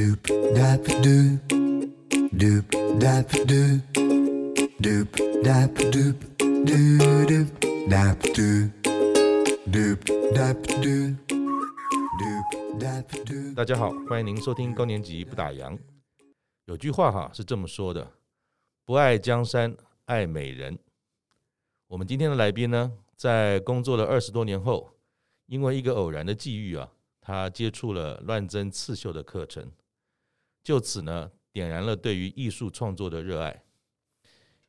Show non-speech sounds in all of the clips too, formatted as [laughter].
Doop dap doo doop dap doo doop dap doop doop dap doop doop dap doo。大家好，欢迎您收听高年级不打烊。有句话哈是这么说的：不爱江山爱美人。我们今天的来宾呢，在工作了二十多年后，因为一个偶然的际遇啊，他接触了乱针刺绣的课程。就此呢，点燃了对于艺术创作的热爱，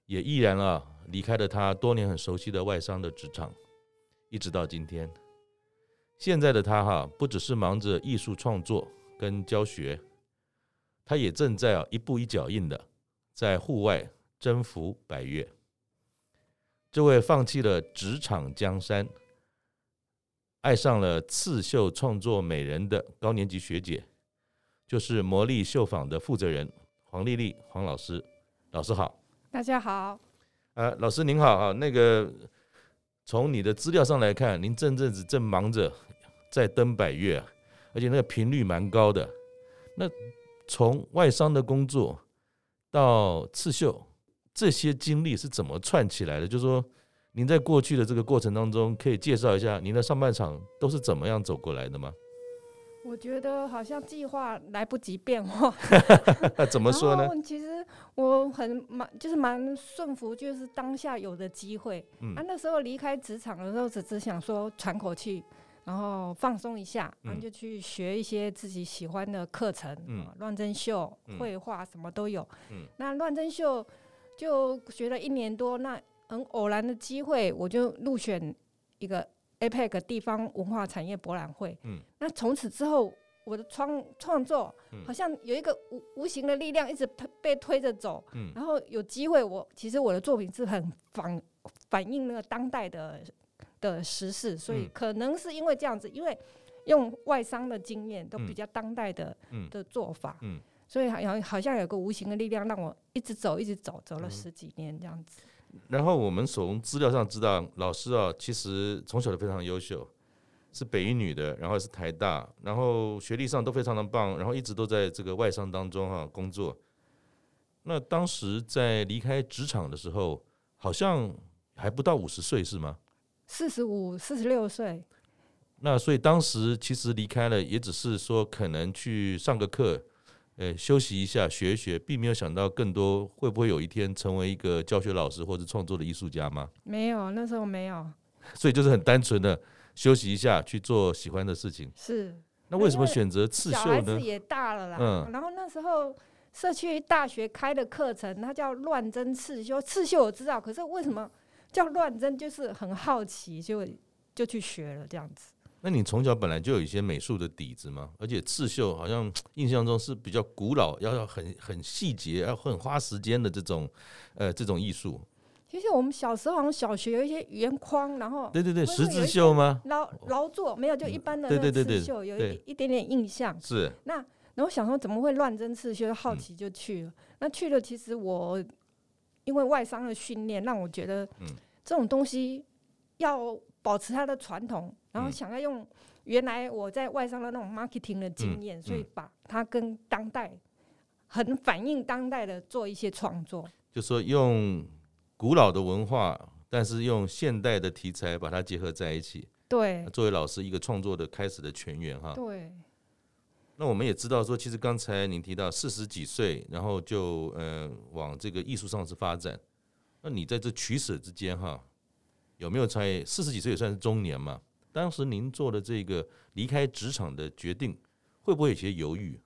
也毅然啊离开了他多年很熟悉的外商的职场，一直到今天。现在的他哈，不只是忙着艺术创作跟教学，他也正在啊一步一脚印的在户外征服百越。这位放弃了职场江山，爱上了刺绣创作美人的高年级学姐。就是魔力绣坊的负责人黄丽丽黄老师，老师好，大家好，呃，老师您好啊，那个从你的资料上来看，您这阵子正忙着在登百岳，而且那个频率蛮高的。那从外商的工作到刺绣，这些经历是怎么串起来的？就是说，您在过去的这个过程当中，可以介绍一下您的上半场都是怎么样走过来的吗？我觉得好像计划来不及变化，[laughs] 怎么说呢？其实我很蛮，就是蛮顺服，就是当下有的机会。嗯、啊，那时候离开职场的时候，只只想说喘口气，然后放松一下，然后就去学一些自己喜欢的课程，嗯，乱针绣、绘画什么都有。嗯，那乱针绣就学了一年多，那很偶然的机会，我就入选一个。APEC 地方文化产业博览会，嗯，那从此之后，我的创创作好像有一个无无形的力量一直被推着走，嗯，然后有机会，我其实我的作品是很反反映那个当代的的时事，所以可能是因为这样子，因为用外商的经验都比较当代的的做法，嗯，所以好像好像有个无形的力量让我一直走，一直走，走了十几年这样子。然后我们从资料上知道，老师啊，其实从小就非常优秀，是北一女的，然后是台大，然后学历上都非常的棒，然后一直都在这个外商当中哈、啊、工作。那当时在离开职场的时候，好像还不到五十岁是吗？四十五、四十六岁。那所以当时其实离开了，也只是说可能去上个课。诶，休息一下，学一学，并没有想到更多会不会有一天成为一个教学老师或者创作的艺术家吗？没有，那时候没有。[laughs] 所以就是很单纯的休息一下，去做喜欢的事情。是。那为什么选择刺绣呢？小孩子也大了啦。嗯。然后那时候社区大学开的课程，它叫乱针刺绣。刺绣我知道，可是为什么叫乱针？就是很好奇，就就去学了这样子。那你从小本来就有一些美术的底子吗？而且刺绣好像 [tsk] 印象中是比较古老，要要很很细节，要很花时间的这种呃这种艺术。其实我们小时候好像小学有一些圆框，然后对对对，十字绣吗？劳劳作没有，就一般的那个刺绣有一一点点印象。是。那然后想说怎么会乱针刺绣，好奇就去了。嗯、那去了，其实我因为外伤的训练，让我觉得嗯这种东西要保持它的传统。然后想要用原来我在外商的那种 marketing 的经验，嗯、所以把它跟当代很反映当代的做一些创作。就说用古老的文化，但是用现代的题材把它结合在一起。对，作为老师一个创作的开始的全员哈。对。那我们也知道说，其实刚才您提到四十几岁，然后就呃往这个艺术上是发展。那你在这取舍之间哈，有没有在四十几岁也算是中年嘛？当时您做的这个离开职场的决定，会不会有些犹豫？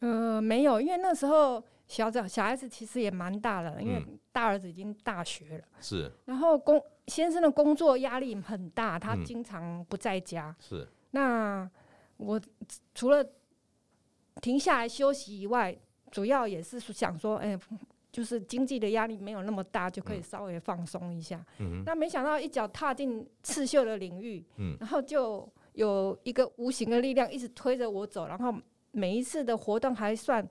呃，没有，因为那时候小小小孩子其实也蛮大了，因为大儿子已经大学了，是。然后工先生的工作压力很大，他经常不在家。是。那我除了停下来休息以外，主要也是想说，哎。就是经济的压力没有那么大，就可以稍微放松一下。嗯，那没想到一脚踏进刺绣的领域，嗯，然后就有一个无形的力量一直推着我走，然后每一次的活动还算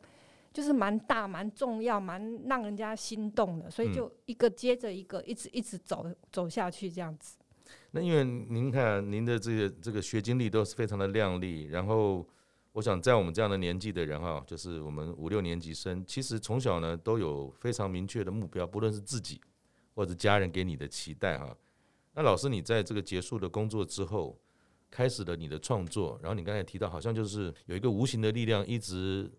就是蛮大、蛮重要、蛮让人家心动的，所以就一个接着一个，一直一直走走下去这样子。那因为您看您的这个这个学经历都是非常的亮丽，然后我想在我们这样的年纪的人哈，就是我们五六年级生，其实从小呢都有非常明确的目标，不论是自己或者家人给你的期待哈。那老师，你在这个结束的工作之后，开始了你的创作，然后你刚才提到，好像就是有一个无形的力量一直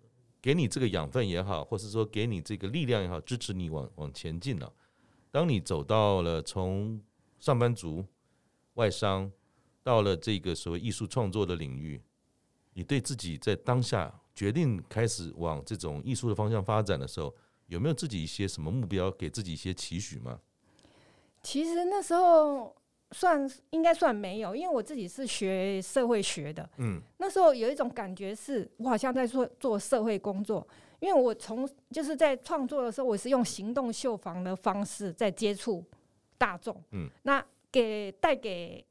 给你这个养分也好，或是说给你这个力量也好，支持你往往前进了。当你走到了从上班族、外商，到了这个所谓艺术创作的领域。你对自己在当下决定开始往这种艺术的方向发展的时候，有没有自己一些什么目标，给自己一些期许吗？其实那时候算应该算没有，因为我自己是学社会学的。嗯，那时候有一种感觉是，我好像在做做社会工作，因为我从就是在创作的时候，我是用行动绣房的方式在接触大众。嗯，那给带给。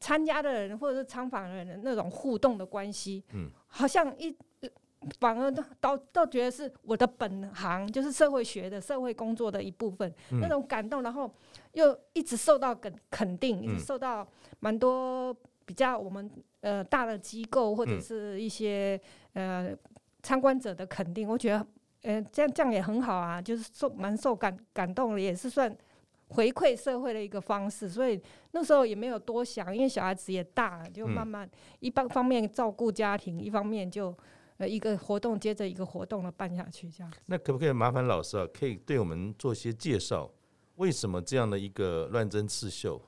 参加的人或者是参访的人的那种互动的关系，嗯，好像一反而倒倒觉得是我的本行，就是社会学的社会工作的一部分，嗯、那种感动，然后又一直受到肯肯定，一直受到蛮多比较我们呃大的机构或者是一些呃参观者的肯定，我觉得呃这样这样也很好啊，就是受蛮受感感动的，也是算。回馈社会的一个方式，所以那时候也没有多想，因为小孩子也大了，就慢慢一方方面照顾家庭，一方面就呃一个活动接着一个活动的办下去，这样。那可不可以麻烦老师啊，可以对我们做些介绍，为什么这样的一个乱针刺绣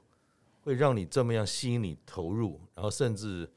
会让你这么样吸引你投入，然后甚至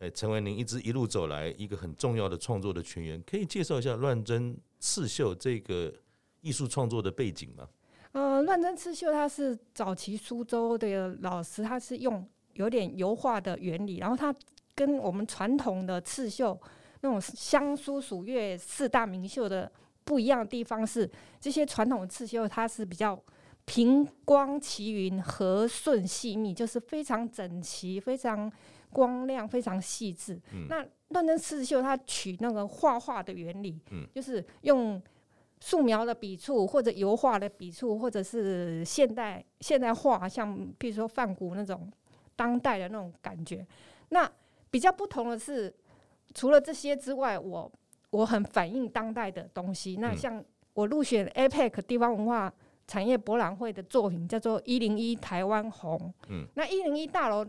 呃成为您一直一路走来一个很重要的创作的群员？可以介绍一下乱针刺绣这个艺术创作的背景吗？呃，乱针刺绣它是早期苏州的老师，他是用有点油画的原理，然后它跟我们传统的刺绣那种香苏蜀月四大名绣的不一样的地方是，这些传统刺绣它是比较平光齐云、和顺细密，就是非常整齐、非常光亮、非常细致。嗯、那乱针刺绣它取那个画画的原理，嗯、就是用。素描的笔触，或者油画的笔触，或者是现代现代画，像比如说梵谷那种当代的那种感觉。那比较不同的是，除了这些之外，我我很反映当代的东西。那像我入选 APEC 地方文化产业博览会的作品叫做《一零一台湾红》。嗯，那一零一大楼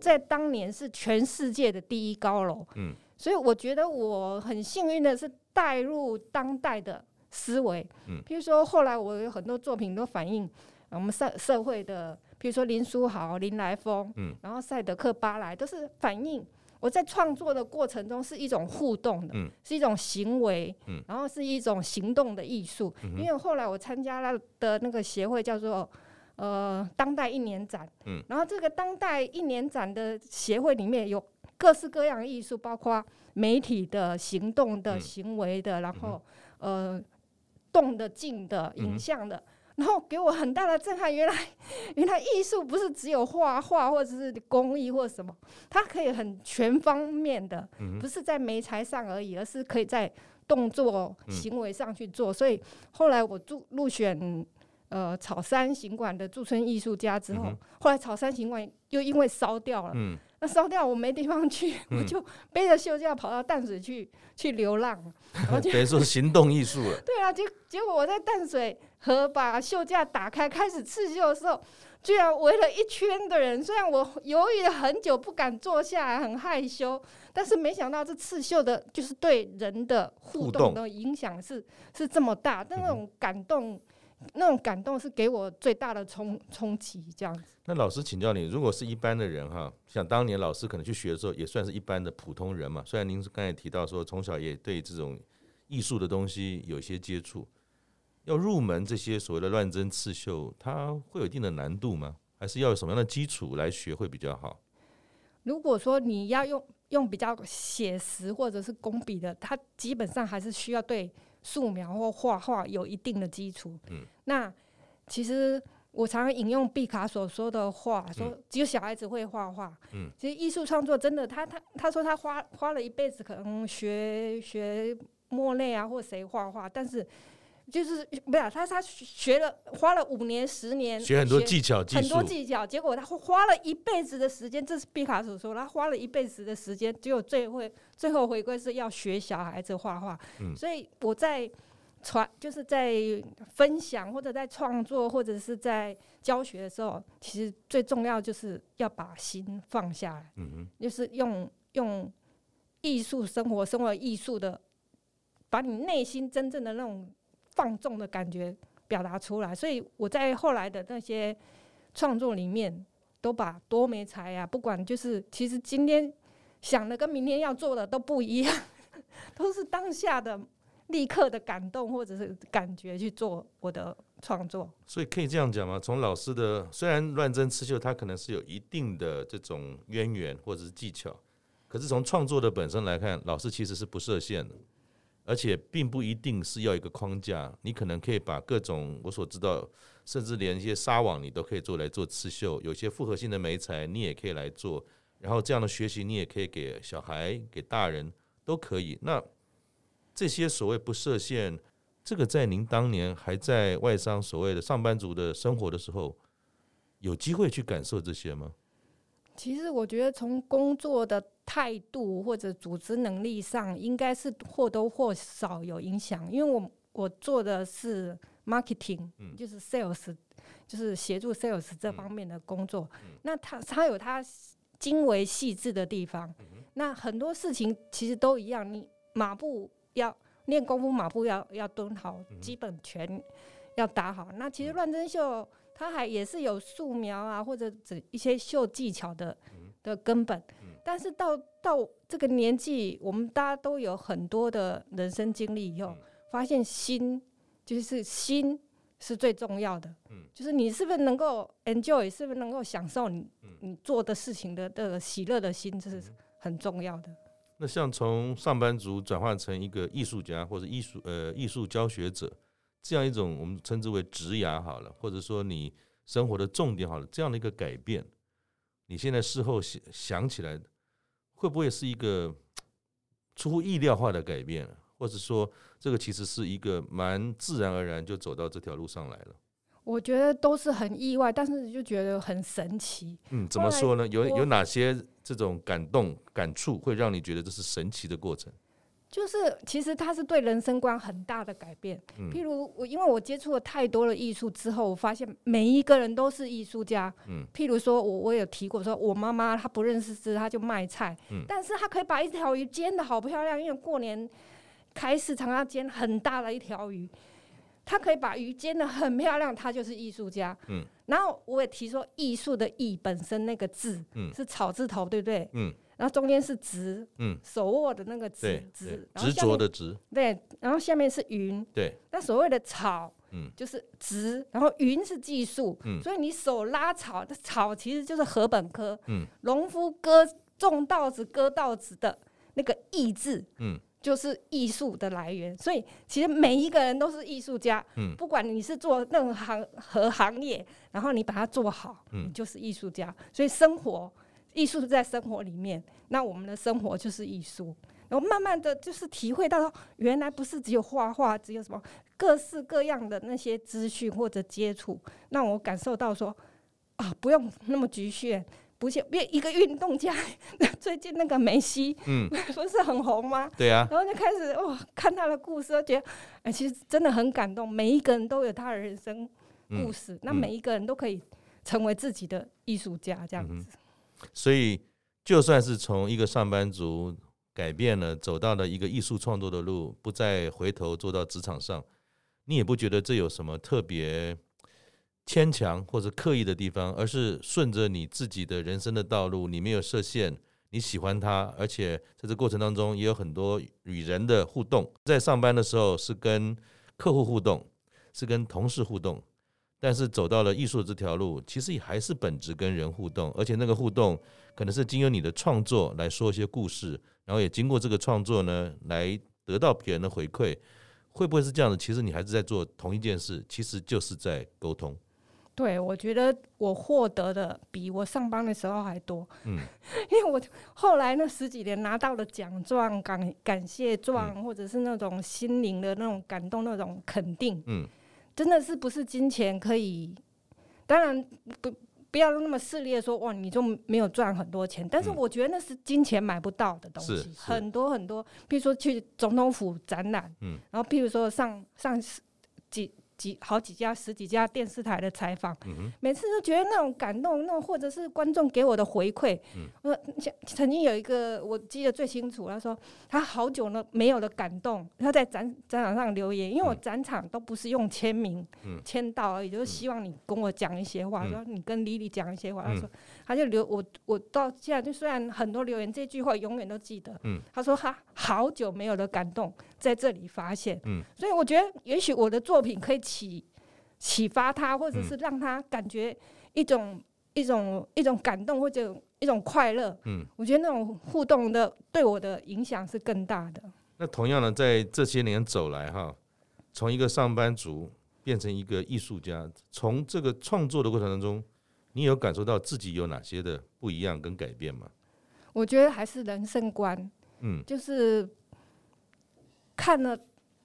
在当年是全世界的第一高楼。嗯，所以我觉得我很幸运的是带入当代的。思维，嗯，比如说后来我有很多作品都反映我们社社会的，譬如说林书豪、林来疯，嗯，然后赛德克巴莱都是反映我在创作的过程中是一种互动的，嗯，是一种行为，嗯，然后是一种行动的艺术。嗯，因为后来我参加了的那个协会叫做呃当代一年展，嗯，然后这个当代一年展的协会里面有各式各样的艺术，包括媒体的、行动的、行为的，然后呃。动的、静的、影像的，然后给我很大的震撼。原来，[laughs] 原来艺术不是只有画画或者是工艺或什么，它可以很全方面的，不是在媒材上而已，而是可以在动作、行为上去做。所以后来我入入选呃草山行馆的驻村艺术家之后，后来草山行馆又因为烧掉了。那烧掉我没地方去，嗯、我就背着绣架跑到淡水去去流浪，[laughs] 等于说是行动艺术了。[laughs] 对啊，结结果我在淡水河把绣架打开开始刺绣的时候，居然围了一圈的人。虽然我犹豫了很久，不敢坐下来，很害羞，但是没想到这刺绣的就是对人的互动的影响是是这么大，但那种感动。那种感动是给我最大的冲冲击，这样子。那老师请教你，如果是一般的人哈，想当年老师可能去学的时候，也算是一般的普通人嘛。虽然您刚才提到说从小也对这种艺术的东西有些接触，要入门这些所谓的乱针刺绣，它会有一定的难度吗？还是要有什么样的基础来学会比较好？如果说你要用用比较写实或者是工笔的，它基本上还是需要对。素描或画画有一定的基础。嗯，那其实我常常引用毕卡索说的话，说只有小孩子会画画。嗯，其实艺术创作真的，他他他说他花花了一辈子，可能学学莫内啊或谁画画，但是就是不是他他学了花了五年十年，学很多技巧技术，很多技巧，结果他花了一辈子的时间，这是毕卡索说，他花了一辈子的时间，只有最后最后回归是要学小孩子画画。嗯，所以我在传就是在分享或者在创作或者是在教学的时候，其实最重要就是要把心放下来，就是用用艺术生活，生活艺术的，把你内心真正的那种。放纵的感觉表达出来，所以我在后来的那些创作里面，都把多没才啊，不管就是其实今天想的跟明天要做的都不一样，[laughs] 都是当下的立刻的感动或者是感觉去做我的创作。所以可以这样讲吗？从老师的虽然乱针刺绣，它可能是有一定的这种渊源或者是技巧，可是从创作的本身来看，老师其实是不设限的。而且并不一定是要一个框架，你可能可以把各种我所知道，甚至连一些纱网你都可以做来做刺绣，有些复合性的媒材你也可以来做，然后这样的学习你也可以给小孩、给大人都可以。那这些所谓不设限，这个在您当年还在外商所谓的上班族的生活的时候，有机会去感受这些吗？其实我觉得从工作的态度或者组织能力上，应该是或多或少有影响。因为我我做的是 marketing，就是 sales，就是协助 sales 这方面的工作。那他他有他精微细致的地方。那很多事情其实都一样，你马步要练功夫，马步要要蹲好，基本拳要打好。那其实乱针绣。它还也是有素描啊，或者指一些绣技巧的的根本。但是到到这个年纪，我们大家都有很多的人生经历以后，发现心就是心是最重要的。嗯就是你是不是能够 enjoy，是不是能够享受你你做的事情的这个喜乐的心，这是很重要的。那像从上班族转换成一个艺术家或者艺术呃艺术教学者。这样一种我们称之为职涯好了，或者说你生活的重点好了，这样的一个改变，你现在事后想想起来，会不会是一个出乎意料化的改变？或者说，这个其实是一个蛮自然而然就走到这条路上来了？我觉得都是很意外，但是就觉得很神奇。嗯，怎么说呢？有有哪些这种感动、感触，会让你觉得这是神奇的过程？就是，其实他是对人生观很大的改变。譬如我，因为我接触了太多的艺术之后，我发现每一个人都是艺术家。譬如说我我有提过，说我妈妈她不认识字，她就卖菜，但是她可以把一条鱼煎得好漂亮，因为过年开市场要煎很大的一条鱼，她可以把鱼煎得很漂亮，她就是艺术家。然后我也提说，艺术的“艺”本身那个字是草字头，对不对？然后中间是执，嗯，手握的那个执，执，执着的执，对，然后下面是云，对。那所谓的草，嗯，就是执，然后云是技术，嗯，所以你手拉草，这草其实就是禾本科，嗯，农夫割种稻子割稻子的那个意志，嗯，就是艺术的来源。所以其实每一个人都是艺术家，嗯，不管你是做任何行行业，然后你把它做好，嗯，你就是艺术家。所以生活。艺术在生活里面，那我们的生活就是艺术。然后慢慢的就是体会到，原来不是只有画画，只有什么各式各样的那些资讯或者接触，让我感受到说啊，不用那么局限，不像别一个运动家，[laughs] 最近那个梅西，嗯，[laughs] 不是很红吗？对啊，然后就开始哇，看他的故事，觉得哎，其实真的很感动。每一个人都有他的人生故事，嗯，那每一个人都可以成为自己的艺术家，这样子。嗯所以，就算是从一个上班族改变了，走到了一个艺术创作的路，不再回头做到职场上，你也不觉得这有什么特别牵强或者刻意的地方，而是顺着你自己的人生的道路，你没有设限，你喜欢它，而且在这过程当中也有很多与人的互动。在上班的时候是跟客户互动，是跟同事互动。但是走到了艺术这条路，其实也还是本质跟人互动，而且那个互动可能是经由你的创作来说一些故事，然后也经过这个创作呢，来得到别人的回馈，会不会是这样的？其实你还是在做同一件事，其实就是在沟通。对，我觉得我获得的比我上班的时候还多。嗯，[laughs] 因为我后来那十几年拿到了奖状、感感谢状，嗯、或者是那种心灵的那种感动、那种肯定，嗯，真的是不是金钱可以？当然不。不要那么势利的说，哇，你就没有赚很多钱。但是我觉得那是金钱买不到的东西，嗯、很多很多。比如说去总统府展览，嗯、然后譬如说上上几。几好几家十几家电视台的采访，嗯、每次都觉得那种感动，那种或者是观众给我的回馈。嗯、我曾经有一个我记得最清楚，他说他好久了没有了感动，他在展展场上留言，因为我展场都不是用签名签、嗯、到而已，就是希望你跟我讲一些话，嗯、说你跟 Lily 讲一些话。嗯、他说他就留我我到现在就虽然很多留言，这句话永远都记得。嗯、他说他好久没有了感动，在这里发现。嗯、所以我觉得也许我的作品可以。启启发他，或者是让他感觉一种、嗯、一种一种感动，或者一种快乐。嗯，我觉得那种互动的对我的影响是更大的。那同样的，在这些年走来，哈，从一个上班族变成一个艺术家，从这个创作的过程当中，你有感受到自己有哪些的不一样跟改变吗？我觉得还是人生观，嗯，就是看了。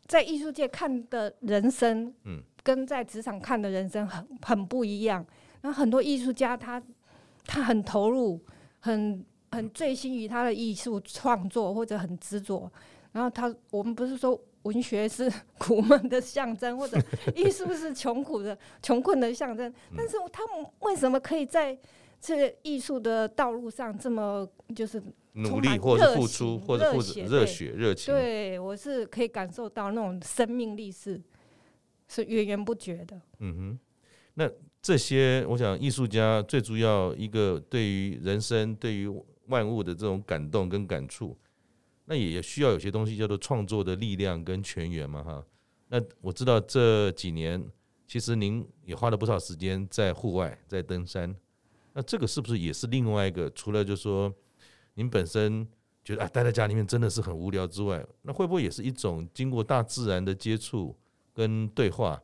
在艺术界看的人生，嗯，跟在职场看的人生很很不一样。然后很多艺术家他他很投入，很很醉心于他的艺术创作，或者很执着。然后他我们不是说文学是苦闷的象征，或者艺术是穷苦的 [laughs] 穷困的象征，但是他们为什么可以在这个艺术的道路上这么就是？努力或者付出，或者或者热血热情，对，我是可以感受到那种生命力是是源源不绝的。嗯哼，那这些我想艺术家最主要一个对于人生、对于万物的这种感动跟感触，那也需要有些东西叫做创作的力量跟泉源嘛，哈。那我知道这几年其实您也花了不少时间在户外在登山，那这个是不是也是另外一个？除了就是说。您本身觉得啊，待在家里面真的是很无聊之外，那会不会也是一种经过大自然的接触跟对话？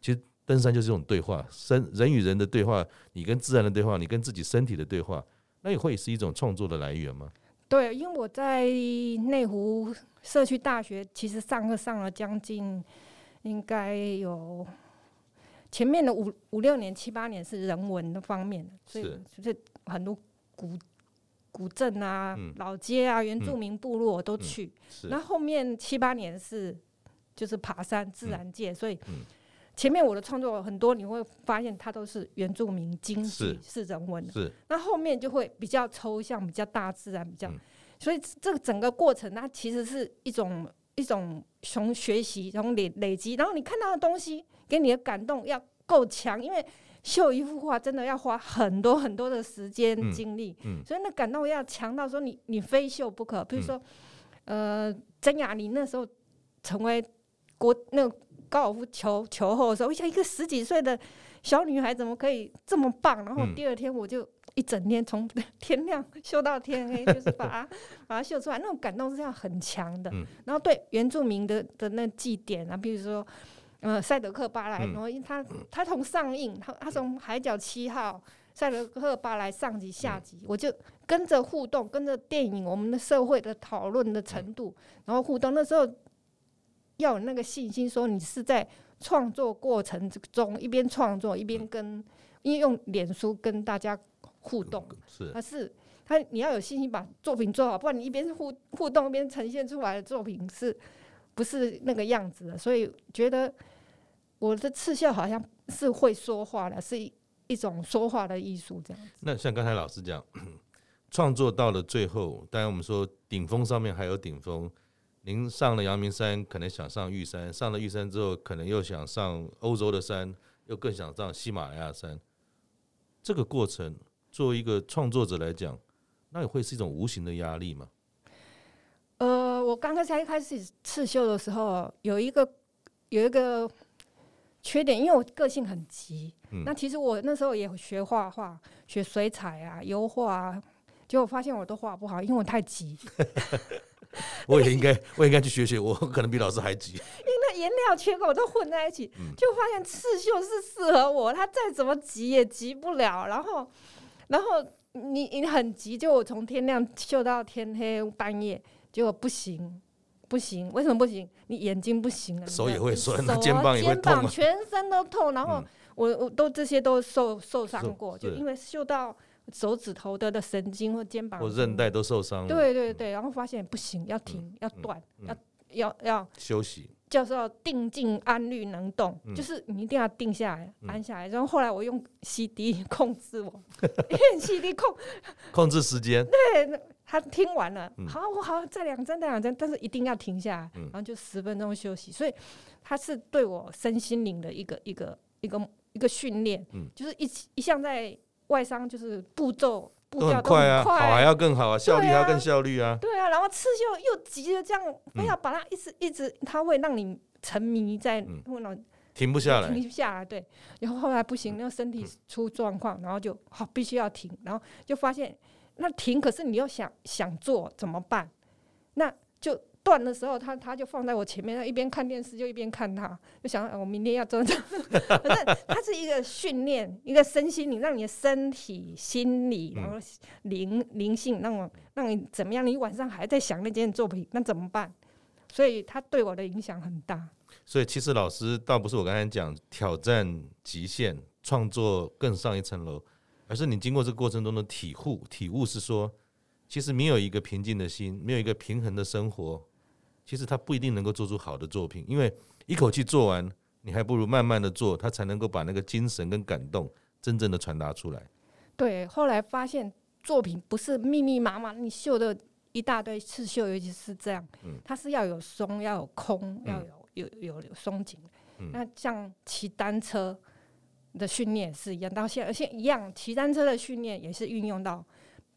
其实登山就是一种对话，身人与人的对话，你跟自然的对话，你跟自己身体的对话，那也会是一种创作的来源吗？对，因为我在内湖社区大学，其实上课上了将近应该有前面的五五六年、七八年是人文的方面的，所以就是很多古。古镇啊，嗯、老街啊，原住民部落我都去。那、后面七八年是就是爬山自然界，嗯、所以前面我的创作很多，你会发现它都是原住民经济是人文的。那后面就会比较抽象，比较大自然，比较。嗯、所以这个整个过程，它其实是一种一种从学习，从累累积，然后你看到的东西给你的感动要够强，因为。绣一幅画真的要花很多很多的时间精力，嗯嗯、所以那感动要强到说你你非绣不可。比如说，嗯、呃，曾雅妮那时候成为国那个高尔夫球球后的时候，我想一个十几岁的小女孩怎么可以这么棒？然后第二天我就一整天从 [laughs] 天亮绣到天黑，就是把它把它绣出来，那种感动是这样很强的。嗯、然后对原住民的的那祭典啊，比如说。呃，赛德克巴莱，然后因为他他从上映，他他从海角七号，赛德克巴莱上集下集，我就跟着互动，跟着电影，我们的社会的讨论的程度，然后互动。那时候要有那个信心，说你是在创作过程中一边创作一边跟，因为用脸书跟大家互动，是，他是他你要有信心把作品做好，不然你一边互互动一边呈现出来的作品是不是那个样子的？所以觉得。我的刺绣好像是会说话的，是一一种说话的艺术，这样子。那像刚才老师讲，创作到了最后，当然我们说顶峰上面还有顶峰。您上了阳明山，可能想上玉山；上了玉山之后，可能又想上欧洲的山，又更想上喜马拉雅山。这个过程，作为一个创作者来讲，那也会是一种无形的压力吗？呃，我刚刚才一开始刺绣的时候，有一个有一个。缺点，因为我个性很急。嗯、那其实我那时候也学画画，学水彩啊、油画啊，结果发现我都画不好，因为我太急。[laughs] 我也应该，我也应该去学学，我可能比老师还急。因为那颜料缺口都混在一起，嗯、就发现刺绣是适合我。它再怎么急也急不了。然后，然后你你很急，就我从天亮绣到天黑半夜，结果不行，不行。为什么不行？你眼睛不行了，手也会酸，手啊、肩膀也会痛、啊，肩膀全身都痛。然后我我都这些都受受伤过，就因为嗅到。手指头的的神经或肩膀或韧带都受伤了，对对对，然后发现不行，要停，嗯、要断，嗯、要要要休息，叫做定静安律能动，嗯、就是你一定要定下来，嗯、安下来。然后后来我用 CD 控制我，[laughs] 用 CD 控控制时间，对，他听完了，嗯、好，我好再两针，再两针，但是一定要停下来，嗯、然后就十分钟休息。所以他是对我身心灵的一个一个一个一个训练，嗯、就是一一向在。外商就是步骤步调都很快啊，好还要更好啊，效率还要更效率啊。对啊，然后刺绣又急着这样，非要把它一直一直，它会让你沉迷在那停不下来，停不下来。对，然后后来不行，那个身体出状况，然后就好必须要停，然后就发现那停，可是你又想想做怎么办？那就。断的时候，他他就放在我前面，他一边看电视就一边看他，就想我明天要做这。[laughs] 反正它是一个训练，一个身心灵，让你的身体、心理，然后灵灵性，让我让你怎么样？你晚上还在想那件作品，那怎么办？所以他对我的影响很大。所以其实老师倒不是我刚才讲挑战极限、创作更上一层楼，而是你经过这个过程中的体悟，体悟是说，其实没有一个平静的心，没有一个平衡的生活。其实他不一定能够做出好的作品，因为一口气做完，你还不如慢慢的做，他才能够把那个精神跟感动真正的传达出来。对，后来发现作品不是密密麻麻，你绣的一大堆刺绣，尤其是这样，嗯，它是要有松，要有空，要有有有有松紧。嗯，那像骑单车的训练也是一样，到现在而且一样，骑单车的训练也是运用到。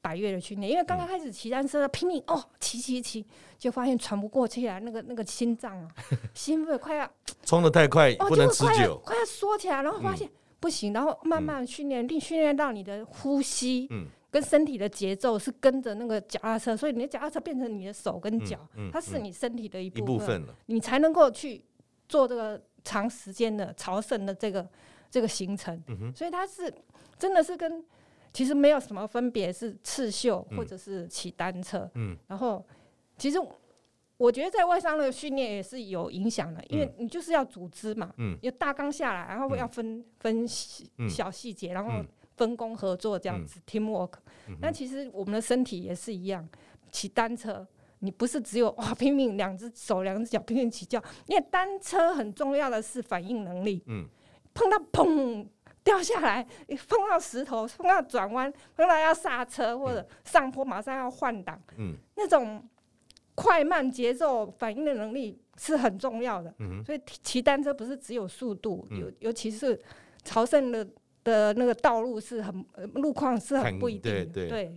百岳的训练，因为刚刚开始骑单车拼命哦，骑骑骑，就发现喘不过气来，那个那个心脏啊，[laughs] 心肺快要冲得太快，不能持久，快要缩起来，然后发现不行，然后慢慢训练，并训练到你的呼吸，跟身体的节奏是跟着那个脚踏车，所以你的脚踏车变成你的手跟脚，它是你身体的一部分，你才能够去做这个长时间的朝圣的这个这个行程，所以它是真的是跟。其实没有什么分别，是刺绣或者是骑单车。嗯，然后其实我觉得在外商的训练也是有影响的，因为你就是要组织嘛，嗯，有大纲下来，然后要分分小细节，然后分工合作这样子，teamwork。那其实我们的身体也是一样，骑单车你不是只有哇拼命两只手两只脚拼命起叫，因为单车很重要的是反应能力。嗯，碰到砰。掉下来，你碰到石头，碰到转弯，碰到要刹车或者上坡，马上要换挡，嗯，那种快慢节奏反应的能力是很重要的。嗯，所以骑单车不是只有速度，尤、嗯、尤其是朝圣的的那个道路是很路况是很不一定的。对，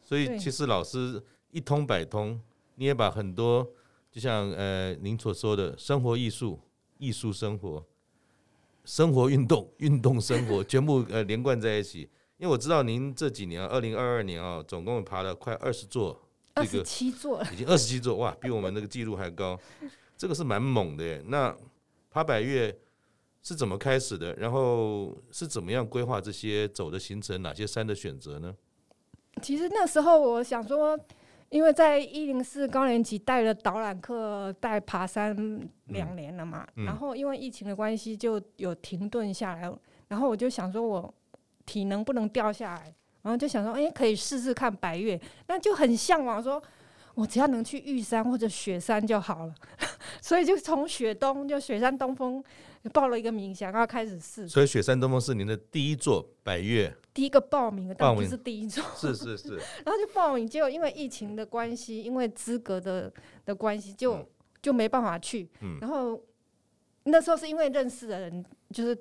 所以其实老师一通百通，你也把很多就像呃您所说的生活艺术、艺术生活。生活运动，[laughs] 运动生活，全部呃连贯在一起。因为我知道您这几年啊，二零二二年啊，总共爬了快二十座，二十七座，已经二十七座，哇，比我们那个记录还高，这个是蛮猛的耶。那爬百岳是怎么开始的？然后是怎么样规划这些走的行程？哪些山的选择呢？其实那时候我想说。因为在一零四高年级带了导览课，带爬山两年了嘛，嗯嗯、然后因为疫情的关系就有停顿下来，然后我就想说，我体能不能掉下来，然后就想说，哎，可以试试看白月，那就很向往说，我只要能去玉山或者雪山就好了，所以就从雪东就雪山东峰。报了一个名，想要开始试。所以雪山东峰是您的第一座百越，第一个报名的，但不是第一座。是是是。[laughs] 然后就报名，结果因为疫情的关系，因为资格的的关系，就、嗯、就没办法去。嗯、然后那时候是因为认识的人，就是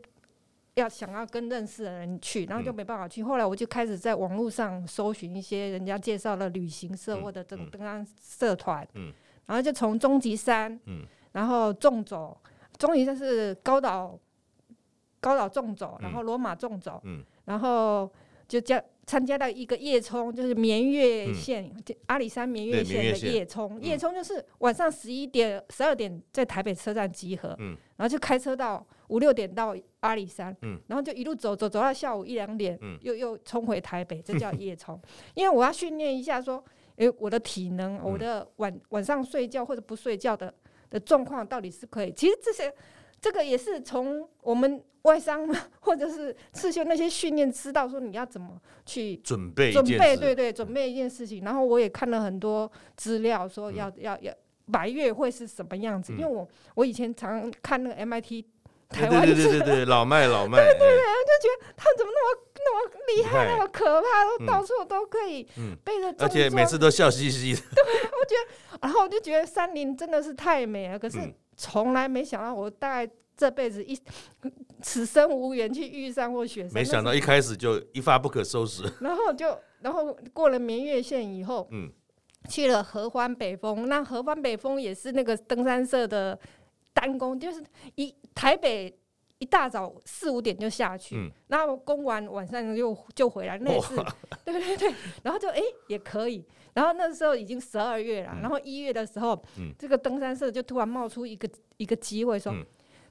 要想要跟认识的人去，然后就没办法去。嗯、后来我就开始在网络上搜寻一些人家介绍的旅行社或者这个登山社团。嗯。然后就从终极山，嗯，然后纵走。终于就是高岛，高岛纵走，然后罗马纵走，嗯，然后就加参加到一个夜冲，就是绵月线、嗯、阿里山绵月线的夜冲。夜冲就是晚上十一点、十二点在台北车站集合，嗯、然后就开车到五六点到阿里山，嗯、然后就一路走走走到下午一两点，嗯、又又冲回台北，这叫 [laughs] 夜冲。因为我要训练一下说，说诶，我的体能，我的晚晚上睡觉或者不睡觉的的状况到底是可以。其实这些。这个也是从我们外商或者是刺绣那些训练知道说你要怎么去准备准备，对对，准备一件事情。然后我也看了很多资料，说要、嗯、要要白月会是什么样子。嗯、因为我我以前常看那个 MIT 台湾对对对对对老麦老麦，对对 [laughs] 对，就觉得他怎么那么那么厉害，那么可怕，都到处都可以背着，而且每次都笑嘻嘻的。[laughs] 对，我觉得，然后我就觉得山林真的是太美了。可是。从来没想到，我大概这辈子一此生无缘去玉山或雪山。没想到一开始就一发不可收拾。[laughs] 然后就，然后过了明月线以后，嗯，去了合欢北峰。那合欢北峰也是那个登山社的单工，就是一台北一大早四五点就下去，嗯，然后攻完晚上又就回来。那也是，对对对。然后就哎、欸、也可以。然后那时候已经十二月了，嗯、然后一月的时候，嗯、这个登山社就突然冒出一个一个机会说，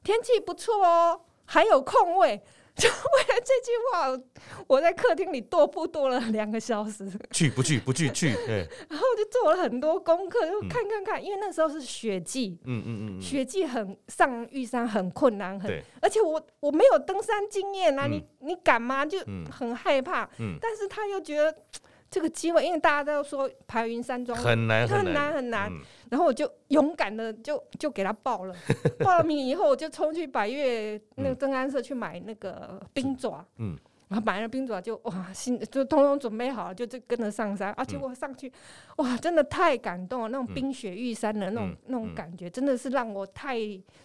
天气不错哦，还有空位。[laughs] 就为了这句话，我在客厅里踱步踱了两个小时。[laughs] 去不去不去去，[laughs] 然后就做了很多功课，就看看看，嗯、因为那时候是雪季，嗯嗯嗯，雪季很上玉山很困难，很，对而且我我没有登山经验啊，嗯、你你敢吗？就很害怕，嗯、但是他又觉得。这个机会，因为大家都说排云山庄很难很难。很难，然后我就勇敢的就就给他报了，[laughs] 报了名以后我就冲去百岳那个登山社去买那个冰爪，嗯，然后买了冰爪就哇心就通通准备好了，就就跟着上山，而且我上去哇真的太感动了，那种冰雪玉山的那种那种感觉真的是让我太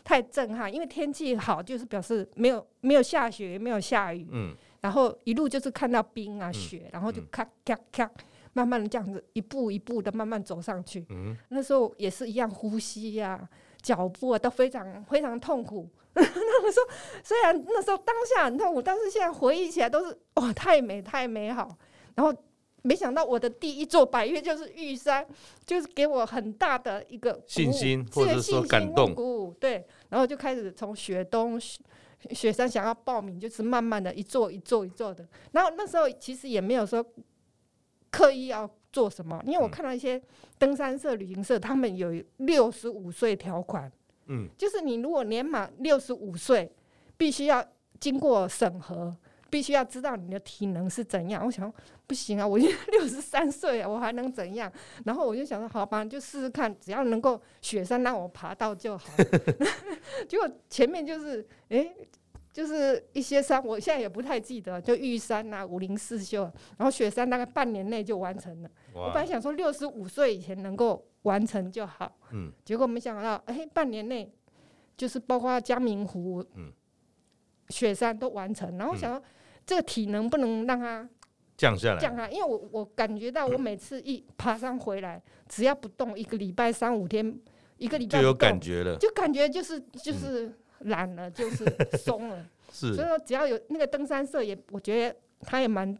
太震撼，因为天气好就是表示没有没有下雪也没有下雨，嗯。然后一路就是看到冰啊雪，嗯、然后就咔咔咔，慢慢的这样子一步一步的慢慢走上去。嗯、那时候也是一样，呼吸呀、啊、脚步啊都非常非常痛苦。[laughs] 那个时候虽然那时候当下很痛苦，但是现在回忆起来都是哇太美太美好。然后没想到我的第一座百岳就是玉山，就是给我很大的一个信心或者说感动鼓舞。对，然后就开始从雪冬。雪山想要报名，就是慢慢的一座一座一座的。然后那时候其实也没有说刻意要做什么，因为我看到一些登山社、旅行社，他们有六十五岁条款，嗯，就是你如果年满六十五岁，必须要经过审核，必须要知道你的体能是怎样。我想不行啊，我已经 [laughs] 六十三岁了，我还能怎样？然后我就想说，好吧，就试试看，只要能够雪山让我爬到就好。[laughs] 结果前面就是，哎、欸，就是一些山，我现在也不太记得，就玉山啊、武陵四秀，然后雪山大概半年内就完成了。我本来想说六十五岁以前能够完成就好，嗯，结果没想到，哎、欸，半年内就是包括嘉明湖、嗯、雪山都完成，然后想说这个体能不能让它降下来，降下来，因为我我感觉到我每次一爬山回来，嗯、只要不动一个礼拜三五天。一个礼拜就有感觉了，就感觉就是就是懒了，就是松了。[laughs] 是，所以说只要有那个登山社也，我觉得他也蛮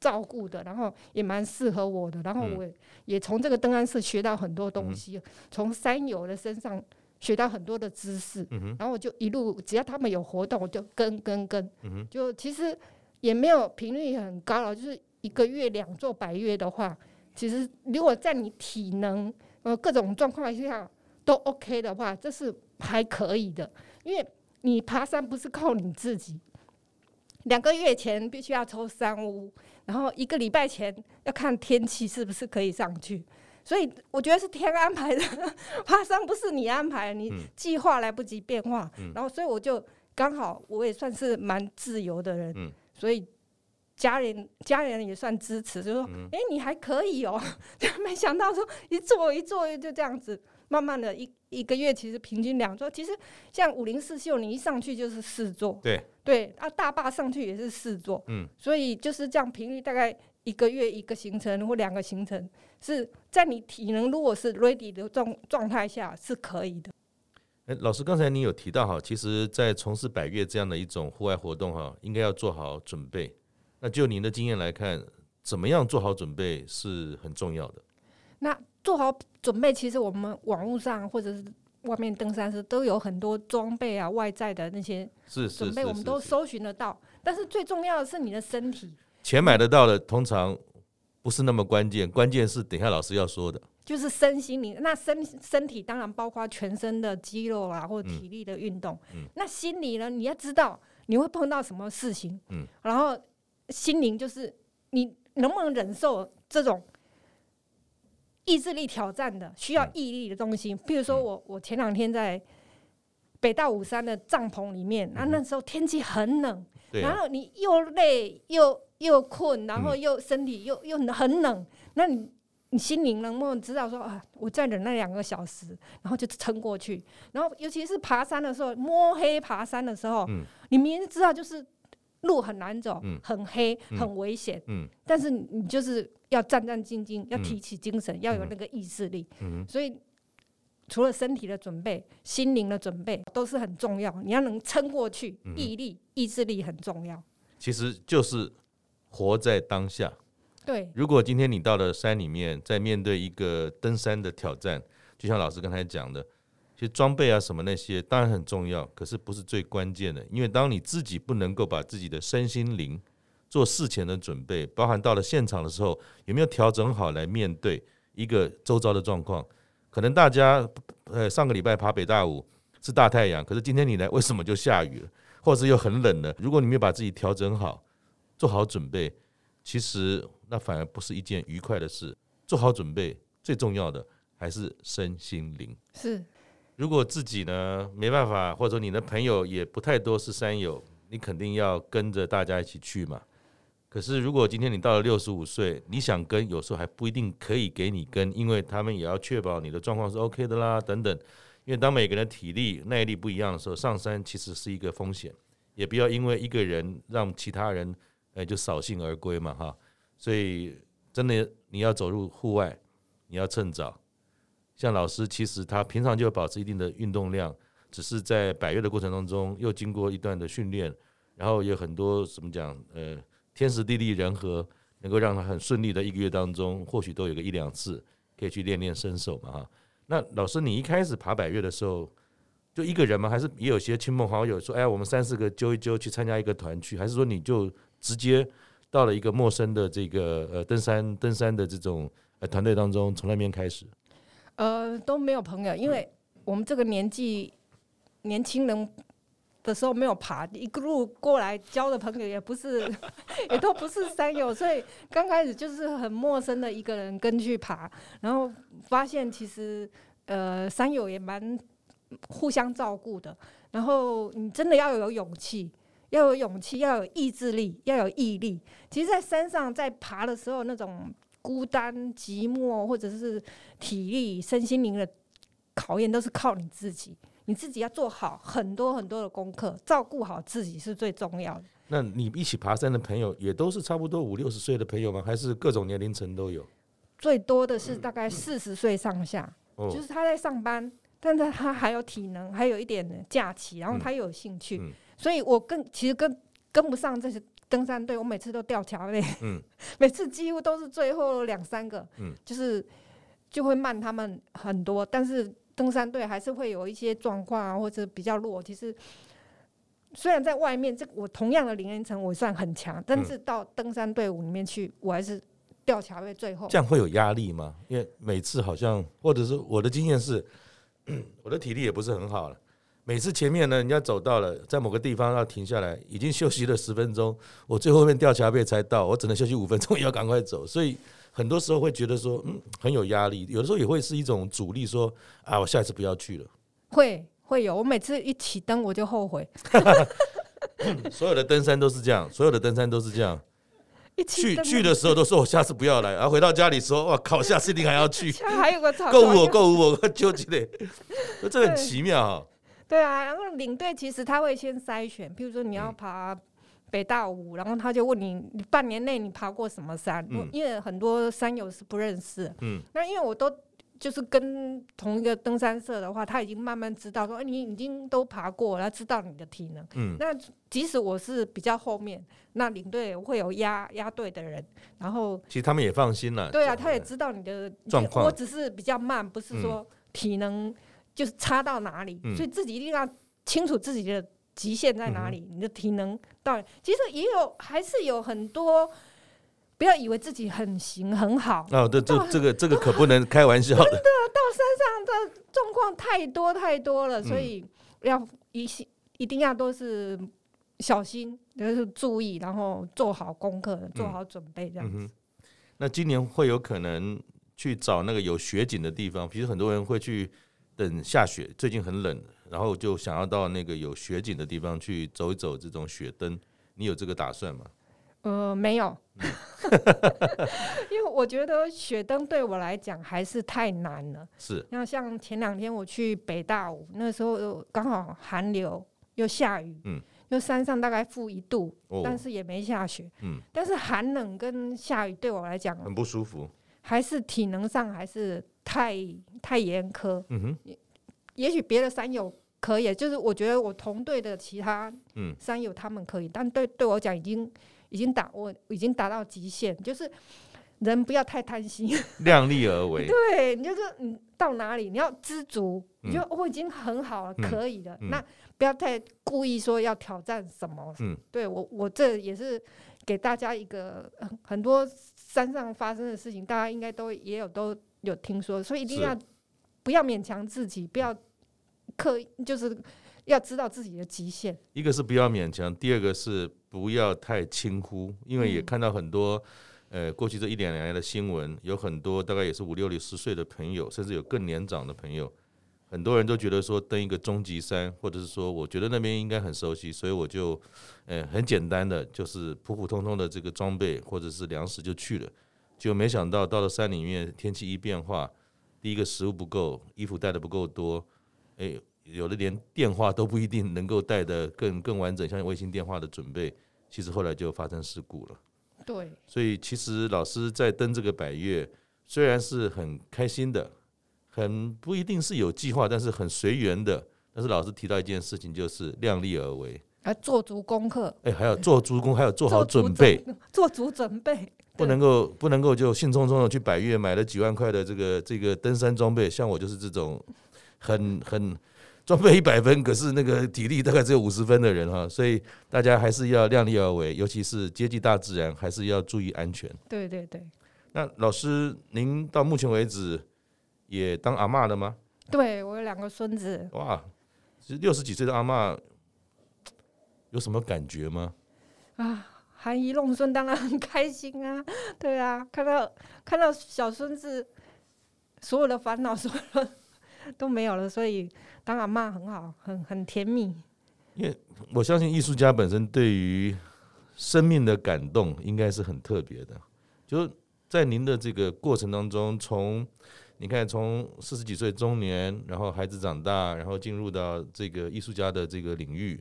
照顾的，然后也蛮适合我的，然后我也从这个登山社学到很多东西，从山友的身上学到很多的知识。然后我就一路只要他们有活动，我就跟跟跟。就其实也没有频率很高了，就是一个月两座百月的话，其实如果在你体能呃各种状况下。都 OK 的话，这是还可以的，因为你爬山不是靠你自己。两个月前必须要抽三屋，然后一个礼拜前要看天气是不是可以上去，所以我觉得是天安排的。爬山不是你安排，你计划来不及变化，嗯、然后所以我就刚好我也算是蛮自由的人，嗯、所以家人家人也算支持，就说：“哎、嗯，你还可以哦。[laughs] ”就没想到说一坐一坐就这样子。慢慢的一一个月，其实平均两座。其实像五零四秀，你一上去就是四座。对对啊，大坝上去也是四座。嗯，所以就是这样频率，大概一个月一个行程或两个行程，是在你体能如果是 ready 的状状态下是可以的。哎，老师，刚才你有提到哈，其实，在从事百岳这样的一种户外活动哈，应该要做好准备。那就您的经验来看，怎么样做好准备是很重要的。那做好准备，其实我们网络上或者是外面登山时都有很多装备啊，外在的那些是准备，我们都搜寻得到。但是最重要的是你的身体。钱买得到的通常不是那么关键，关键是等一下老师要说的，就是身心灵。那身身体当然包括全身的肌肉啊，或体力的运动。嗯。那心理呢？你要知道你会碰到什么事情。嗯。然后心灵就是你能不能忍受这种。意志力挑战的，需要毅力的东西。比如说我，我我前两天在北大武山的帐篷里面，那、嗯、那时候天气很冷，啊、然后你又累又又困，然后又身体又又很冷，那你你心灵能不能知道说啊，我再忍那两个小时，然后就撑过去。然后尤其是爬山的时候，摸黑爬山的时候，嗯、你明明知道就是。路很难走，嗯、很黑，嗯、很危险。嗯、但是你就是要战战兢兢，要提起精神，嗯、要有那个意志力。嗯、所以除了身体的准备，心灵的准备都是很重要。你要能撑过去，嗯、毅力、意志力很重要。其实就是活在当下。对。如果今天你到了山里面，在面对一个登山的挑战，就像老师刚才讲的。其实装备啊什么那些当然很重要，可是不是最关键的。因为当你自己不能够把自己的身心灵做事前的准备，包含到了现场的时候有没有调整好来面对一个周遭的状况？可能大家呃上个礼拜爬北大五是大太阳，可是今天你来为什么就下雨了，或者是又很冷了？如果你没有把自己调整好，做好准备，其实那反而不是一件愉快的事。做好准备最重要的还是身心灵。是。如果自己呢没办法，或者说你的朋友也不太多是山友，你肯定要跟着大家一起去嘛。可是如果今天你到了六十五岁，你想跟，有时候还不一定可以给你跟，因为他们也要确保你的状况是 OK 的啦，等等。因为当每个人的体力耐力不一样的时候，上山其实是一个风险，也不要因为一个人让其他人呃就扫兴而归嘛哈。所以真的你要走入户外，你要趁早。像老师，其实他平常就保持一定的运动量，只是在百岳的过程当中，又经过一段的训练，然后有很多怎么讲，呃，天时地利人和，能够让他很顺利的一个月当中，或许都有个一两次可以去练练身手嘛哈。那老师，你一开始爬百岳的时候，就一个人吗？还是也有些亲朋好友说，哎呀，我们三四个揪一揪去参加一个团去？还是说你就直接到了一个陌生的这个呃登山登山的这种呃团队当中，从那边开始？呃，都没有朋友，因为我们这个年纪年轻人的时候没有爬，一个路过来交的朋友也不是，[laughs] 也都不是山友，所以刚开始就是很陌生的一个人跟去爬，然后发现其实呃山友也蛮互相照顾的，然后你真的要有勇气，要有勇气，要有意志力，要有毅力。其实，在山上在爬的时候那种。孤单、寂寞，或者是体力、身心灵的考验，都是靠你自己。你自己要做好很多很多的功课，照顾好自己是最重要的。那你一起爬山的朋友，也都是差不多五六十岁的朋友吗？还是各种年龄层都有？最多的是大概四十岁上下，嗯、就是他在上班，但是他还有体能，还有一点假期，然后他又有兴趣，嗯嗯、所以我跟其实跟跟不上这些。登山队，我每次都掉桥嘞，嗯、每次几乎都是最后两三个，嗯、就是就会慢他们很多。但是登山队还是会有一些状况啊，或者比较弱。其实虽然在外面，这我同样的年龄层我算很强，但是到登山队伍里面去，我还是掉桥位最后。这样会有压力吗？因为每次好像，或者是我的经验是，[clears throat] 我的体力也不是很好了。每次前面呢，人家走到了，在某个地方要停下来，已经休息了十分钟，我最后面吊桥背才到，我只能休息五分钟，也 [laughs] 要赶快走。所以很多时候会觉得说，嗯，很有压力。有的时候也会是一种阻力，说啊，我下一次不要去了。会会有，我每次一起登我就后悔。[laughs] 所有的登山都是这样，所有的登山都是这样。去去的时候都说我下次不要来，然后回到家里说，哇靠，下次一定还要去。[laughs] 还有个够我够我纠结的，[laughs] 这很奇妙哈。对啊，然后领队其实他会先筛选，比如说你要爬北大武，嗯、然后他就问你，你半年内你爬过什么山？嗯、因为很多山友是不认识。嗯，那因为我都就是跟同一个登山社的话，他已经慢慢知道说，哎、你已经都爬过了，他知道你的体能。嗯，那即使我是比较后面，那领队会有压压队的人，然后其实他们也放心了。对啊，他也知道你的状况。我只是比较慢，不是说体能就是差到哪里，嗯、所以自己一定要清楚自己的极限在哪里，嗯、你的体能到底。其实也有，还是有很多。不要以为自己很行很好哦，对，这这个这个可不能开玩笑的。真的，到山上的状况太多太多了，所以要一些一定要都是小心，就是注意，然后做好功课，做好准备这样子。嗯，那今年会有可能去找那个有雪景的地方，比如很多人会去等下雪，最近很冷，然后就想要到那个有雪景的地方去走一走，这种雪灯，你有这个打算吗？呃，没有，因为我觉得雪灯对我来讲还是太难了。是，那像前两天我去北大武，那时候刚好寒流又下雨，嗯，又山上大概负一度，哦，但是也没下雪，嗯，但是寒冷跟下雨对我来讲很不舒服，还是体能上还是太太严苛。嗯哼，也许别的山友可以，就是我觉得我同队的其他山友他们可以，嗯，但对对我讲已经。已经达，我已经达到极限，就是人不要太贪心，[laughs] 量力而为。对，你就是你到哪里你要知足，就我已经很好了，嗯、可以的。嗯、那不要太故意说要挑战什么。嗯，对我我这也是给大家一个很多山上发生的事情，大家应该都也有都有听说，所以一定要不要勉强自己，不要刻意，就是要知道自己的极限。一个是不要勉强，第二个是。不要太轻忽，因为也看到很多，呃，过去这一两年来的新闻，有很多大概也是五六十岁的朋友，甚至有更年长的朋友，很多人都觉得说登一个终极山，或者是说我觉得那边应该很熟悉，所以我就，呃，很简单的就是普普通通的这个装备或者是粮食就去了，就没想到到了山里面，天气一变化，第一个食物不够，衣服带的不够多，诶。有的连电话都不一定能够带的更更完整，像卫星电话的准备，其实后来就发生事故了。对，所以其实老师在登这个百岳，虽然是很开心的，很不一定是有计划，但是很随缘的。但是老师提到一件事情，就是量力而为，还做足功课。哎，还要做足功，还要做好准备，做足准备，不能够不能够就兴冲冲的去百越买了几万块的这个这个登山装备。像我就是这种很很。装备一百分，可是那个体力大概只有五十分的人哈，所以大家还是要量力而为，尤其是接近大自然，还是要注意安全。对对对。那老师，您到目前为止也当阿嬷了吗？对，我有两个孙子。哇，其实六十几岁的阿嬷有什么感觉吗？啊，含饴弄孙，当然很开心啊。[laughs] 对啊，看到看到小孙子所有的烦恼，所有的都没有了，所以。当阿嬷很好，很很甜蜜。因为我相信艺术家本身对于生命的感动应该是很特别的。就在您的这个过程当中，从你看从四十几岁中年，然后孩子长大，然后进入到这个艺术家的这个领域，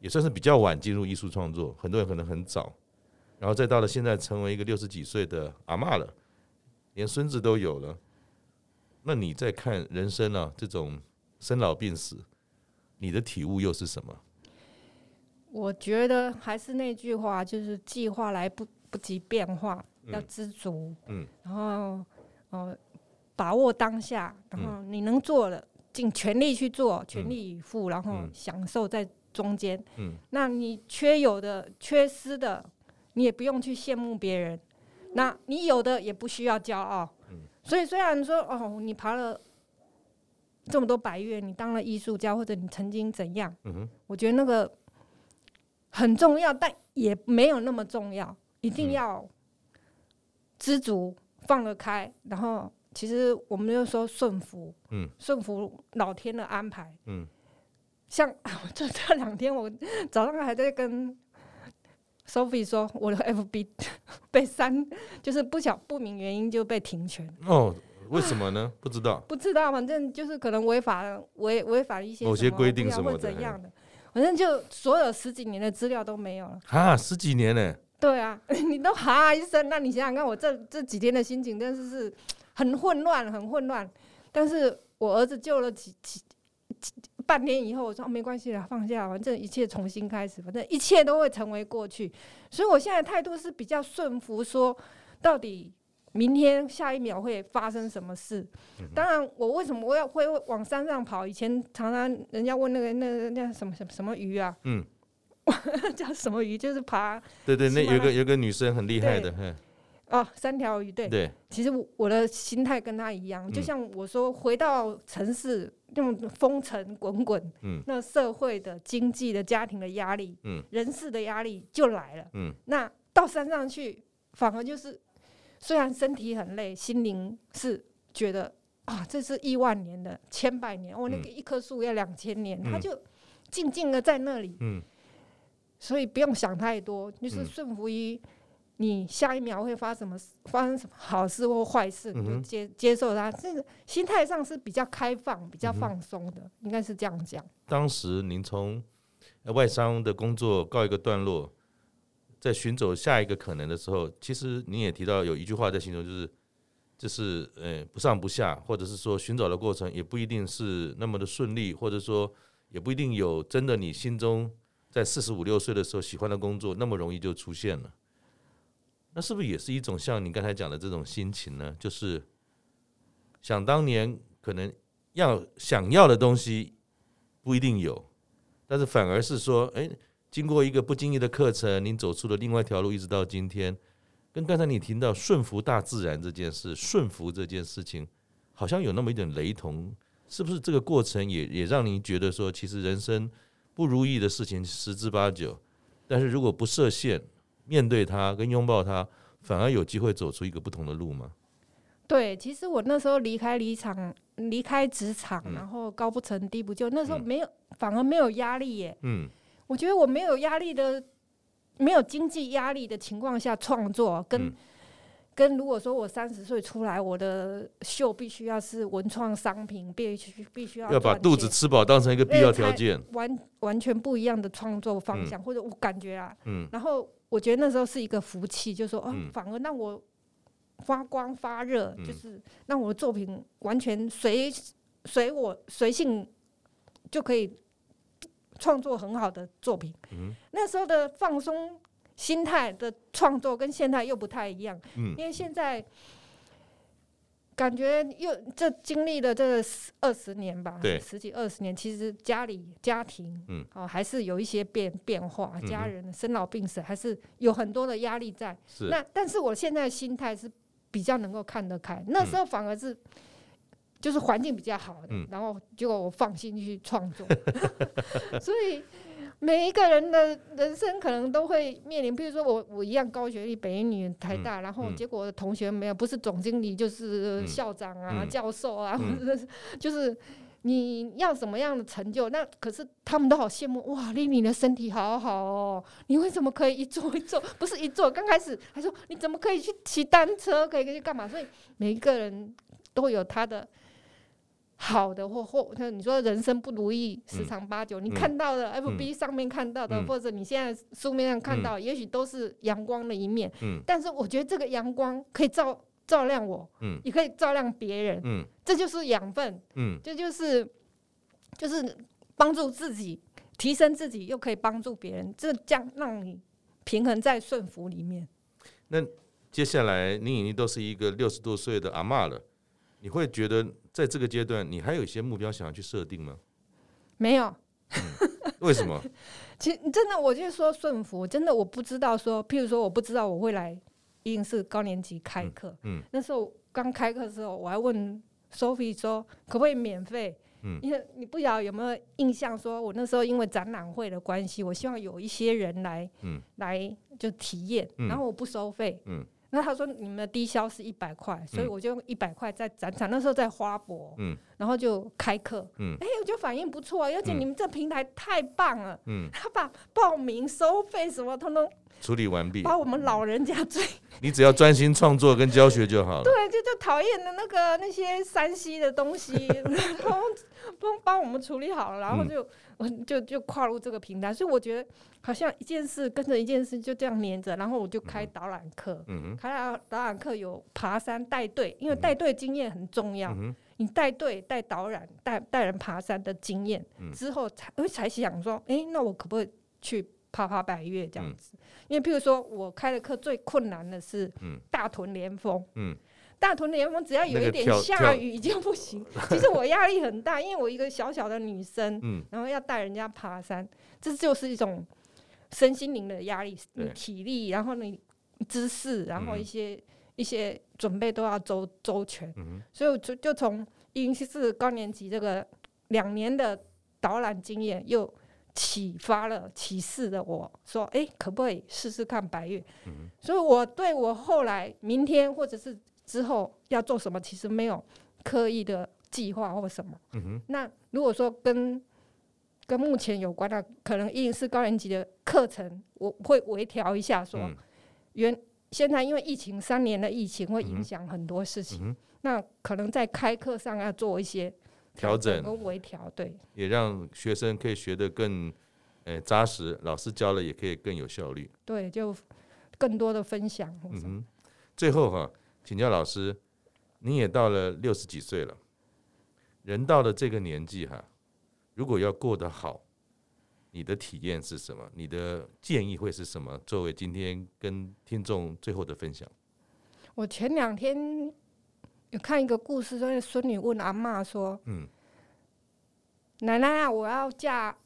也算是比较晚进入艺术创作。很多人可能很早，然后再到了现在成为一个六十几岁的阿嬷了，连孙子都有了。那你在看人生啊这种。生老病死，你的体悟又是什么？我觉得还是那句话，就是计划来不不及变化，嗯、要知足。嗯，然后呃，把握当下，然后你能做的尽全力去做，全力以赴，然后享受在中间。嗯，那你缺有的、缺失的，你也不用去羡慕别人。那你有的也不需要骄傲。嗯，所以虽然说哦，你爬了。这么多百月，你当了艺术家，或者你曾经怎样？嗯哼，我觉得那个很重要，但也没有那么重要。一定要知足，放得开。然后，其实我们就说顺服，嗯，顺服老天的安排，嗯。像 [laughs] 就这两天，我早上还在跟 Sophie 说，我的 FB [laughs] 被删，就是不晓不明原因就被停权。哦。为什么呢？不知道，不知道，反正就是可能违法，违违反一些某些规定什么或怎样的，反正就所有十几年的资料都没有了。啊，十几年呢？对啊，[laughs] 你都哈一声，那你想想看，我这这几天的心情真的是很混乱，很混乱。但是我儿子救了几几几半天以后，我说没关系了，放下，反正一切重新开始，反正一切都会成为过去。所以我现在态度是比较顺服，说到底明天下一秒会发生什么事。当然，我为什么我要会往山上跑？以前常常人家问那个那个那什么什么什么鱼啊？嗯。[laughs] 叫什么鱼？就是爬。对对，那有个有个女生很厉害的，哦，三条鱼，对。对。其实我的心态跟他一样，就像我说，回到城市，那种风尘滚滚，嗯，那社会的、经济的、家庭的压力，嗯，人事的压力就来了，嗯。那到山上去，反而就是虽然身体很累，心灵是觉得啊，这是亿万年的、千百年，哦，那个一棵树要两千年，它就静静的在那里，嗯。所以不用想太多，就是顺服于你下一秒会发什么发生什么好事或坏事，你就接接受它。这个心态上是比较开放、比较放松的，应该是这样讲。当时您从外商的工作告一个段落，在寻找下一个可能的时候，其实您也提到有一句话在形容，就是就是呃不上不下，或者是说寻找的过程也不一定是那么的顺利，或者说也不一定有真的你心中。在四十五六岁的时候，喜欢的工作那么容易就出现了，那是不是也是一种像你刚才讲的这种心情呢？就是想当年可能要想要的东西不一定有，但是反而是说，诶，经过一个不经意的课程，您走出了另外一条路，一直到今天。跟刚才你提到顺服大自然这件事，顺服这件事情，好像有那么一点雷同，是不是？这个过程也也让您觉得说，其实人生。不如意的事情十之八九，但是如果不设限，面对它跟拥抱它，反而有机会走出一个不同的路吗？对，其实我那时候离开离场，离开职场，然后高不成低不就，那时候没有，反而没有压力耶。嗯，我觉得我没有压力的，没有经济压力的情况下创作跟。嗯。跟如果说我三十岁出来，我的秀必须要是文创商品，必须必须要要把肚子吃饱当成一个必要条件，完完全不一样的创作方向，嗯、或者我感觉啊，嗯，然后我觉得那时候是一个福气，就是说反而让我发光发热，嗯、就是让我的作品完全随随我随性就可以创作很好的作品，嗯，那时候的放松。心态的创作跟现在又不太一样，嗯，因为现在感觉又这经历了这二十年吧，对，十几二十年，其实家里家庭，嗯，哦，还是有一些变变化，家人生老病死，还是有很多的压力在。是，那但是我现在心态是比较能够看得开，那时候反而是就是环境比较好的，嗯，然后结果我放心去创作，[laughs] [laughs] 所以。每一个人的人生可能都会面临，比如说我我一样高学历，北一女台大，然后结果我的同学没有，不是总经理就是校长啊、教授啊，或者是就是你要什么样的成就？那可是他们都好羡慕哇，丽你的身体好好哦，你为什么可以一坐一坐？不是一坐，刚开始还说你怎么可以去骑单车，可以去干嘛？所以每一个人都有他的。好的或或，那你说人生不如意十常八九，嗯、你看到的 FB 上面看到的，嗯、或者你现在书面上看到，嗯、也许都是阳光的一面。嗯、但是我觉得这个阳光可以照照亮我，嗯、也可以照亮别人。嗯、这就是养分。嗯、这就是就是帮助自己提升自己，又可以帮助别人，这将让你平衡在顺服里面。那接下来你已经都是一个六十多岁的阿嬷了，你会觉得？在这个阶段，你还有一些目标想要去设定吗？没有。嗯，为什么？[laughs] 其实真的，我就说顺服。真的，我不知道说，譬如说，我不知道我会来一定是高年级开课。嗯。嗯，那时候刚开课的时候，我还问 Sophie 说，可不可以免费？嗯。因为你不晓得有没有印象，说我那时候因为展览会的关系，我希望有一些人来，嗯，来就体验，嗯，然后我不收费。嗯。那他说你们的低消是一百块，所以我就用一百块在展场。那时候在花博，嗯，然后就开课，嗯，哎，我觉得反应不错，而且你们这平台太棒了，嗯，他把报名、收费什么通通处理完毕，把我们老人家最，[laughs] 你只要专心创作跟教学就好了。对，就就讨厌的那个那些山西的东西，[laughs] 通通帮我们处理好了，然后就。就就跨入这个平台，所以我觉得好像一件事跟着一件事就这样连着，然后我就开导览课，嗯、哼。开导导览课有爬山带队，因为带队经验很重要。嗯你带队、带导览、带带人爬山的经验、嗯、之后才，才会才想说，哎、欸，那我可不可以去爬爬百月这样子？嗯、因为譬如说我开的课最困难的是大屯连峰。嗯。大屯连峰只要有一点下雨已经不行，其实我压力很大，因为我一个小小的女生，嗯、然后要带人家爬山，这就是一种身心灵的压力，你体力，然后你姿势，然后一些、嗯、一些准备都要周周全，嗯、所以我就就从一零四高年级这个两年的导览经验，又启发了启示了我说，哎，可不可以试试看白月？嗯、所以我对我后来明天或者是。之后要做什么，其实没有刻意的计划或什么。那如果说跟跟目前有关的，可能一零四高年级的课程，我会微调一下说，说、嗯、原现在因为疫情三年的疫情会影响很多事情，嗯、那可能在开课上要做一些调整和微调，对，也让学生可以学得更呃扎实，老师教了也可以更有效率。对，就更多的分享。嗯哼，最后哈。请教老师，你也到了六十几岁了，人到了这个年纪哈，如果要过得好，你的体验是什么？你的建议会是什么？作为今天跟听众最后的分享。我前两天有看一个故事，说孙女问阿嬷说：“嗯，奶奶啊，我要嫁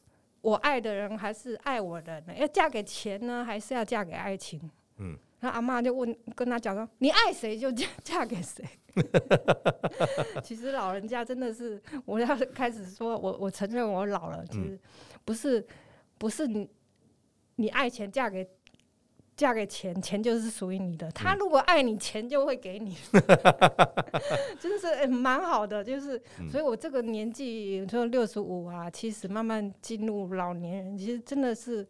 我爱的人，还是爱我的人？要嫁给钱呢，还是要嫁给爱情？”嗯。那阿妈就问，跟他讲说：“你爱谁就嫁嫁给谁。[laughs] ”其实老人家真的是，我要开始说，我我承认我老了。其实不是，不是你你爱钱嫁给嫁给钱，钱就是属于你的。他如果爱你，钱就会给你。[laughs] [laughs] 真是蛮好的，就是，所以我这个年纪，说六十五啊、七十，慢慢进入老年人，其实真的是，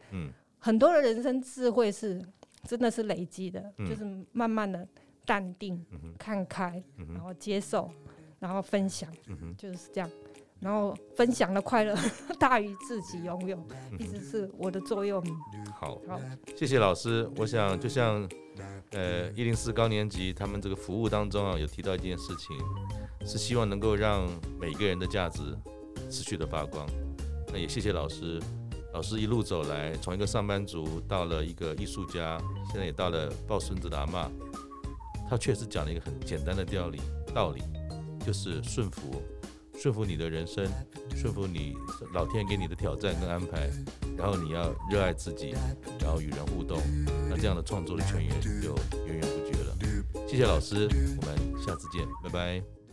很多的人生智慧是。真的是累积的，嗯、就是慢慢的淡定、嗯、看开，然后接受，然后分享，嗯、就是这样。然后分享的快乐 [laughs] 大于自己拥有，一直是我的座右铭。好，好，谢谢老师。我想，就像呃一零四高年级他们这个服务当中啊，有提到一件事情，是希望能够让每个人的价值持续的发光。那也谢谢老师。老师一路走来，从一个上班族到了一个艺术家，现在也到了抱孙子的阿嬷。他确实讲了一个很简单的道理，道理就是顺服，顺服你的人生，顺服你老天给你的挑战跟安排，然后你要热爱自己，然后与人互动，那这样的创作的泉源就源源不绝了。谢谢老师，我们下次见，拜拜。